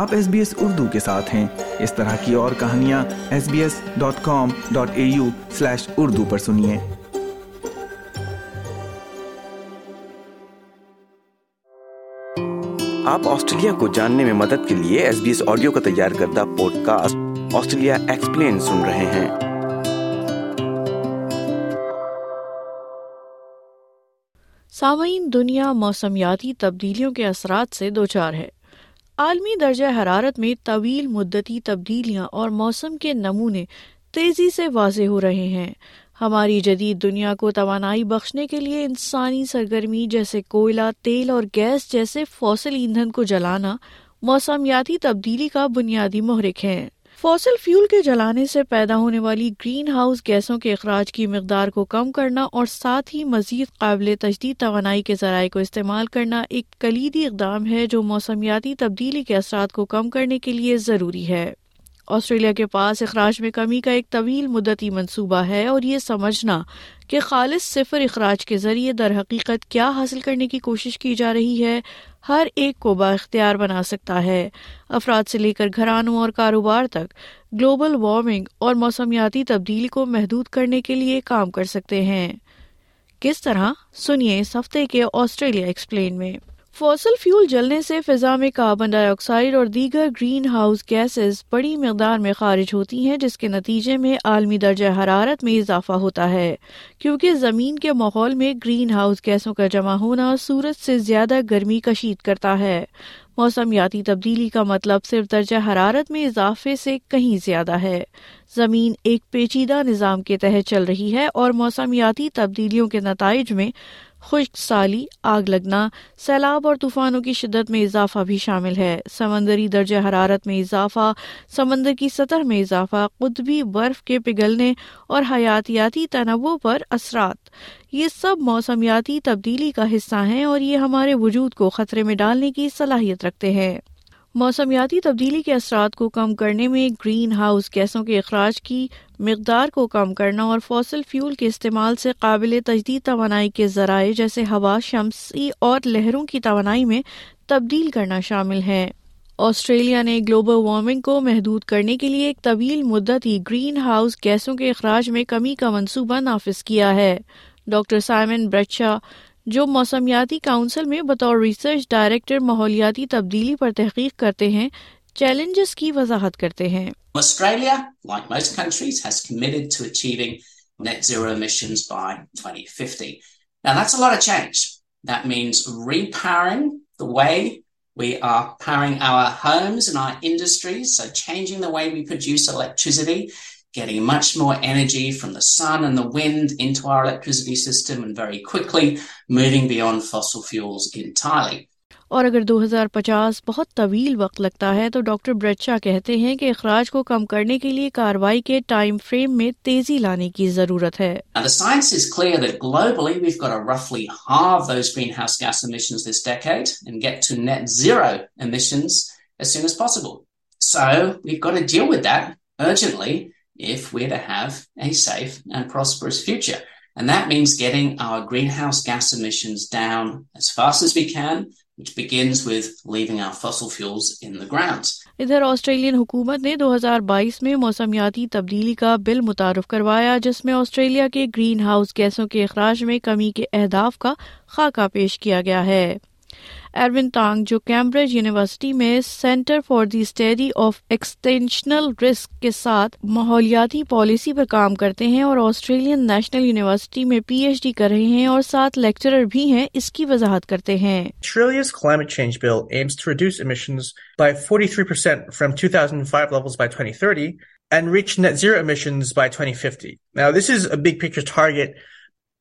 آپ S B S Urdu کے ساتھ ہیں۔ اس طرح کی اور کہانیاں S B S dot com dot A U slash Urdu پر سنیے۔ آپ آسٹریلیا کو جاننے میں مدد کے لیے ایس بی ایس آڈیو کا تیار کردہ پوڈ کاسٹ آسٹریلیا ایکسپلین سن رہے ہیں۔ سامعین دنیا موسمیاتی تبدیلیوں کے اثرات سے دوچار ہے۔ عالمی درجہ حرارت میں طویل مدتی تبدیلیاں اور موسم کے نمونے تیزی سے واضح ہو رہے ہیں۔ ہماری جدید دنیا کو توانائی بخشنے کے لیے انسانی سرگرمی جیسے کوئلہ، تیل اور گیس جیسے فوسل ایندھن کو جلانا موسمیاتی تبدیلی کا بنیادی محرک ہے۔ فوسل فیول کے جلانے سے پیدا ہونے والی گرین ہاؤس گیسوں کے اخراج کی مقدار کو کم کرنا اور ساتھ ہی مزید قابل تجدید توانائی کے ذرائع کو استعمال کرنا ایک کلیدی اقدام ہے جو موسمیاتی تبدیلی کے اثرات کو کم کرنے کے لیے ضروری ہے۔ آسٹریلیا کے پاس اخراج میں کمی کا ایک طویل مدتی منصوبہ ہے اور یہ سمجھنا کہ خالص صفر اخراج کے ذریعے در حقیقت کیا حاصل کرنے کی کوشش کی جا رہی ہے۔ ہر ایک کو با اختیار بنا سکتا ہے۔ افراد سے لے کر گھرانوں اور کاروبار تک گلوبل وارمنگ اور موسمیاتی تبدیلی کو محدود کرنے کے لیے کام کر سکتے ہیں۔ کس طرح؟ سنیے اس ہفتے کے آسٹریلیا ایکسپلین میں۔ فوسل فیول جلنے سے فضا میں کاربن ڈائی آکسائڈ اور دیگر گرین ہاؤس گیسز بڑی مقدار میں خارج ہوتی ہیں، جس کے نتیجے میں عالمی درجہ حرارت میں اضافہ ہوتا ہے۔ کیونکہ زمین کے ماحول میں گرین ہاؤس گیسوں کا جمع ہونا سورج سے زیادہ گرمی کشید کرتا ہے۔ موسمیاتی تبدیلی کا مطلب صرف درجہ حرارت میں اضافے سے کہیں زیادہ ہے۔ زمین ایک پیچیدہ نظام کے تحت چل رہی ہے اور موسمیاتی تبدیلیوں کے نتائج میں خشک، سالی، آگ لگنا، سیلاب اور طوفانوں کی شدت میں اضافہ بھی شامل ہے۔ سمندری درجہ حرارت میں اضافہ، سمندر کی سطح میں اضافہ، قطبی برف کے پگھلنے اور حیاتیاتی تنوع پر اثرات۔ یہ سب موسمیاتی تبدیلی کا حصہ ہیں اور یہ ہمارے وجود کو خطرے میں ڈالنے کی صلاحیت رکھتے ہیں۔ موسمیاتی تبدیلی کے اثرات کو کم کرنے میں گرین ہاؤس گیسوں کے اخراج کی مقدار کو کم کرنا اور فوسل فیول کے استعمال سے قابل تجدید توانائی کے ذرائع جیسے ہوا شمسی اور لہروں کی توانائی میں تبدیل کرنا شامل ہے۔ آسٹریلیا نے گلوبل وارمنگ کو محدود کرنے کے لیے ایک طویل مدتی گرین ہاؤس گیسوں کے اخراج میں کمی کا منصوبہ نافذ کیا ہے۔ ڈاکٹر سائمن برچا جو موسمیاتی کاؤنسل میں بطور ریسرچ ڈائریکٹر ماحولیاتی تبدیلی پر تحقیق کرتے ہیں، چیلنجز کی وضاحت کرتے ہیں۔ Australia getting much more energy from the sun and the wind into our electricity system and very quickly moving beyond fossil fuels entirely. اور اگر دو ہزار پچاس بہت طویل وقت لگتا ہے تو ڈاکٹر برچا کہتے ہیں کہ اخراج کو کم کرنے کے لیے کاروائی کے ٹائم فریم میں تیزی لانے کی ضرورت ہے if we're to have a safe and prosperous future. And that means getting our greenhouse gas emissions down as fast as we can, which begins with leaving our fossil fuels in the ground. ادھر Australian حکومت نے دو ہزار بائیس میں موسمیاتی تبدیلی کا بل متعارف کروایا جس میں آسٹریلیا کے گرین ہاؤس گیسوں کے اخراج میں کمی کے اہداف کا خاکہ پیش کیا گیا ہے ایروین تانگ جو کیمبرج یونیورسٹی میں centre for the study of existential risk کے ساتھ ماحولیاتی پالیسی پر کام کرتے ہیں اور آسٹریلین نیشنل یونیورسٹی میں پی ایچ ڈی کر رہے ہیں اور ساتھ لیکچرر بھی ہیں اس کی وضاحت کرتے ہیں Australia's climate change bill aims to reduce emissions by 43% from 2005 levels by 2030 and reach net zero emissions by 2050. Now, this is a big picture target.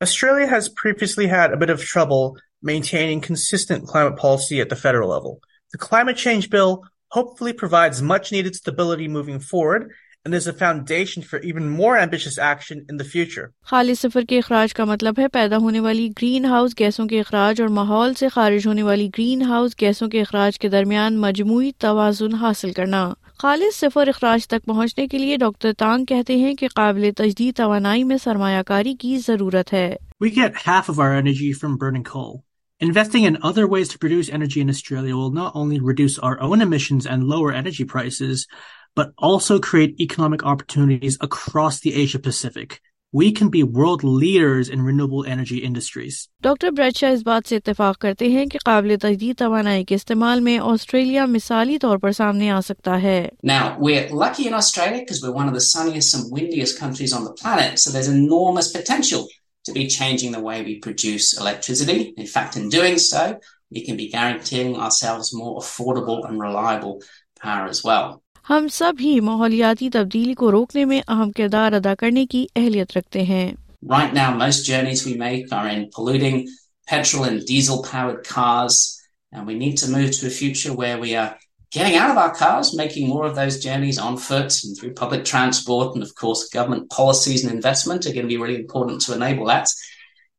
Australia has previously had a bit of trouble maintaining consistent climate policy at the federal level. The climate change bill hopefully provides much needed stability moving forward and is a foundation for even more ambitious action in the future. خالص صفر کے اخراج کا مطلب ہے پیدا ہونے والی گرین ہاؤس گیسوں کے اخراج اور ماحول سے خارج ہونے والی گرین ہاؤس گیسوں کے اخراج کے درمیان مجموعی توازن حاصل کرنا خالص صفر اخراج تک پہنچنے کے لیے ڈاکٹر تانگ کہتے ہیں کہ قابل تجدید توانائی میں سرمایہ کاری کی ضرورت ہے We get half of our energy from burning coal. Investing in other ways to produce energy in Australia will not only reduce our own emissions and lower energy prices, but also create economic opportunities across the Asia Pacific. We can be world leaders in renewable energy industries. Doctor Bradshaw اس بات سے اتفاق کرتے ہیں کہ قابل تجدید توانائی کے استعمال میں آسٹریلیا مثالی طور پر سامنے آ سکتا ہے Now, we're lucky in Australia because we're one of the sunniest and windiest countries on the planet, so there's enormous potential to be changing the way we produce electricity. In fact, in doing so, we can be guaranteeing ourselves more affordable and reliable power as well. ہم سب ہی ماحولیاتی تبدیلی کو روکنے میں اہم کردار ادا کرنے کی اہلیت رکھتے ہیں Right now, most journeys we make are in polluting petrol and diesel powered cars, and we need to move to a future where we are getting out of our cars, making more of those journeys on foot and through public transport. And of course, government policies and investment are going to be really important to enable that.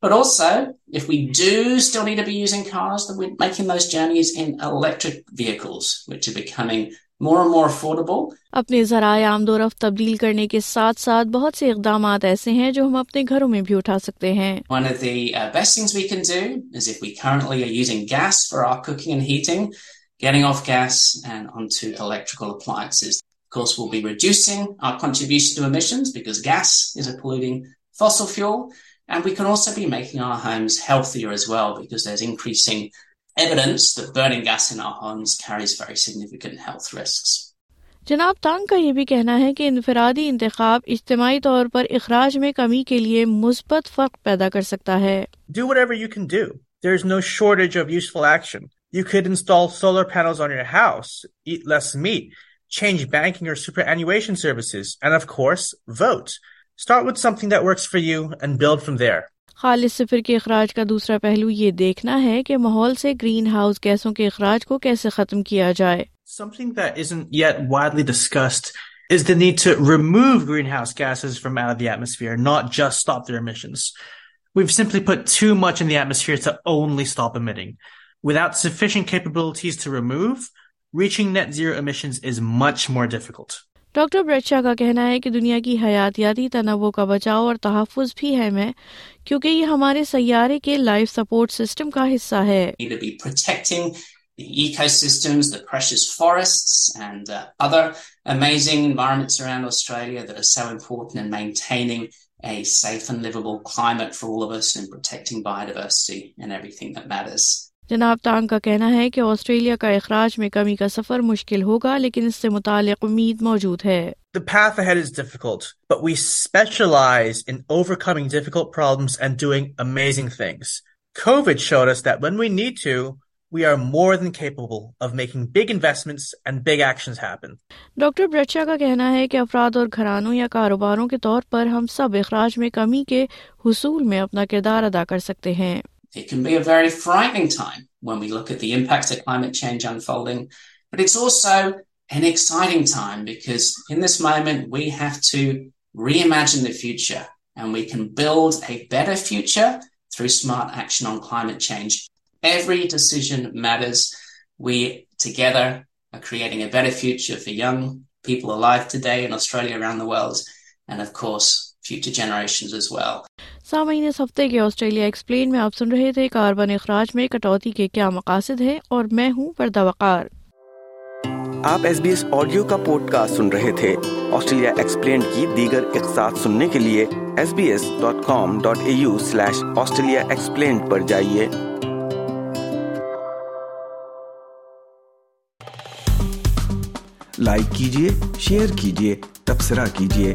But also, if we do still need to be using cars, then we're making those journeys in electric vehicles, which are becoming more and more affordable. اپنے ذرائع آمد و رفت تبدیل کرنے کے ساتھ ساتھ بہت سے اقدامات ایسے ہیں جو ہم اپنے گھروں میں بھی اٹھا سکتے ہیں One of the uh, best things we can do is if we currently are using gas for our cooking and heating, getting off gas and onto electrical appliances. Of course, we'll be reducing our contribution to emissions because gas is a polluting fossil fuel. And we can also be making our homes healthier as well because there's increasing evidence that burning gas in our homes carries very significant health risks. جناب تانگ کا یہ بھی کہنا ہے کہ انفرادی انتخاب اجتماعی طور پر اخراج میں کمی کے لیے مثبت فرق پیدا کر سکتا ہے Do whatever you can do. There's no shortage of useful action. You could install solar panels on your house, eat less meat, change banking or superannuation services, and of course, vote. Start with something that works for you and build from there. خالص صفر کے اخراج کا دوسرا پہلو یہ دیکھنا ہے کہ ماحول سے گرین ہاؤس گیسوں کے اخراج کو کیسے ختم کیا جائے some widely discussed is the need to remove stop جسٹنس without sufficient capabilities to remove, reaching net zero emissions is much more difficult. Doctor بریچا کا کہنا ہے کہ دنیا کی حیاتیاتی تنوع کا بچاؤ اور تحفظ بھی ہے میں کیونکہ یہ ہمارے سیارے کے لائف سپورٹ سسٹم کا حصہ ہے جناب تانگ کا کہنا ہے کہ آسٹریلیا کا اخراج میں کمی کا سفر مشکل ہوگا لیکن اس سے متعلق امید موجود ہے۔ کہنا ہے کہ افراد اور گھرانوں یا کاروباروں کے طور پر ہم سب اخراج میں کمی کے حصول میں اپنا کردار ادا کر سکتے ہیں۔ It can be a very frightening time when we look at the impacts of climate change unfolding, but it's also an exciting time because in this moment we have to reimagine the future and we can build a better future through smart action on climate change. Every decision matters. We together are creating a better future for young people alive today in Australia, around the world, and of course, future generations as well. سامعین اس ہفتے کے Australia explained میں آپ سن رہے تھے carbon اخراج میں کٹوتی کے کیا مقاصد ہیں اور میں ہوں وردہ وقار۔ آپ ایس بی ایس آڈیو کا پوڈ کاسٹ سن رہے تھے۔ آسٹریلیا ایکسپلینڈ کی دیگر اقساط سننے کے لیے S B S dot com dot A U slash Australia explained پر جائیے۔ لائک کیجیے شیئر کیجیے تبصرہ کیجیے۔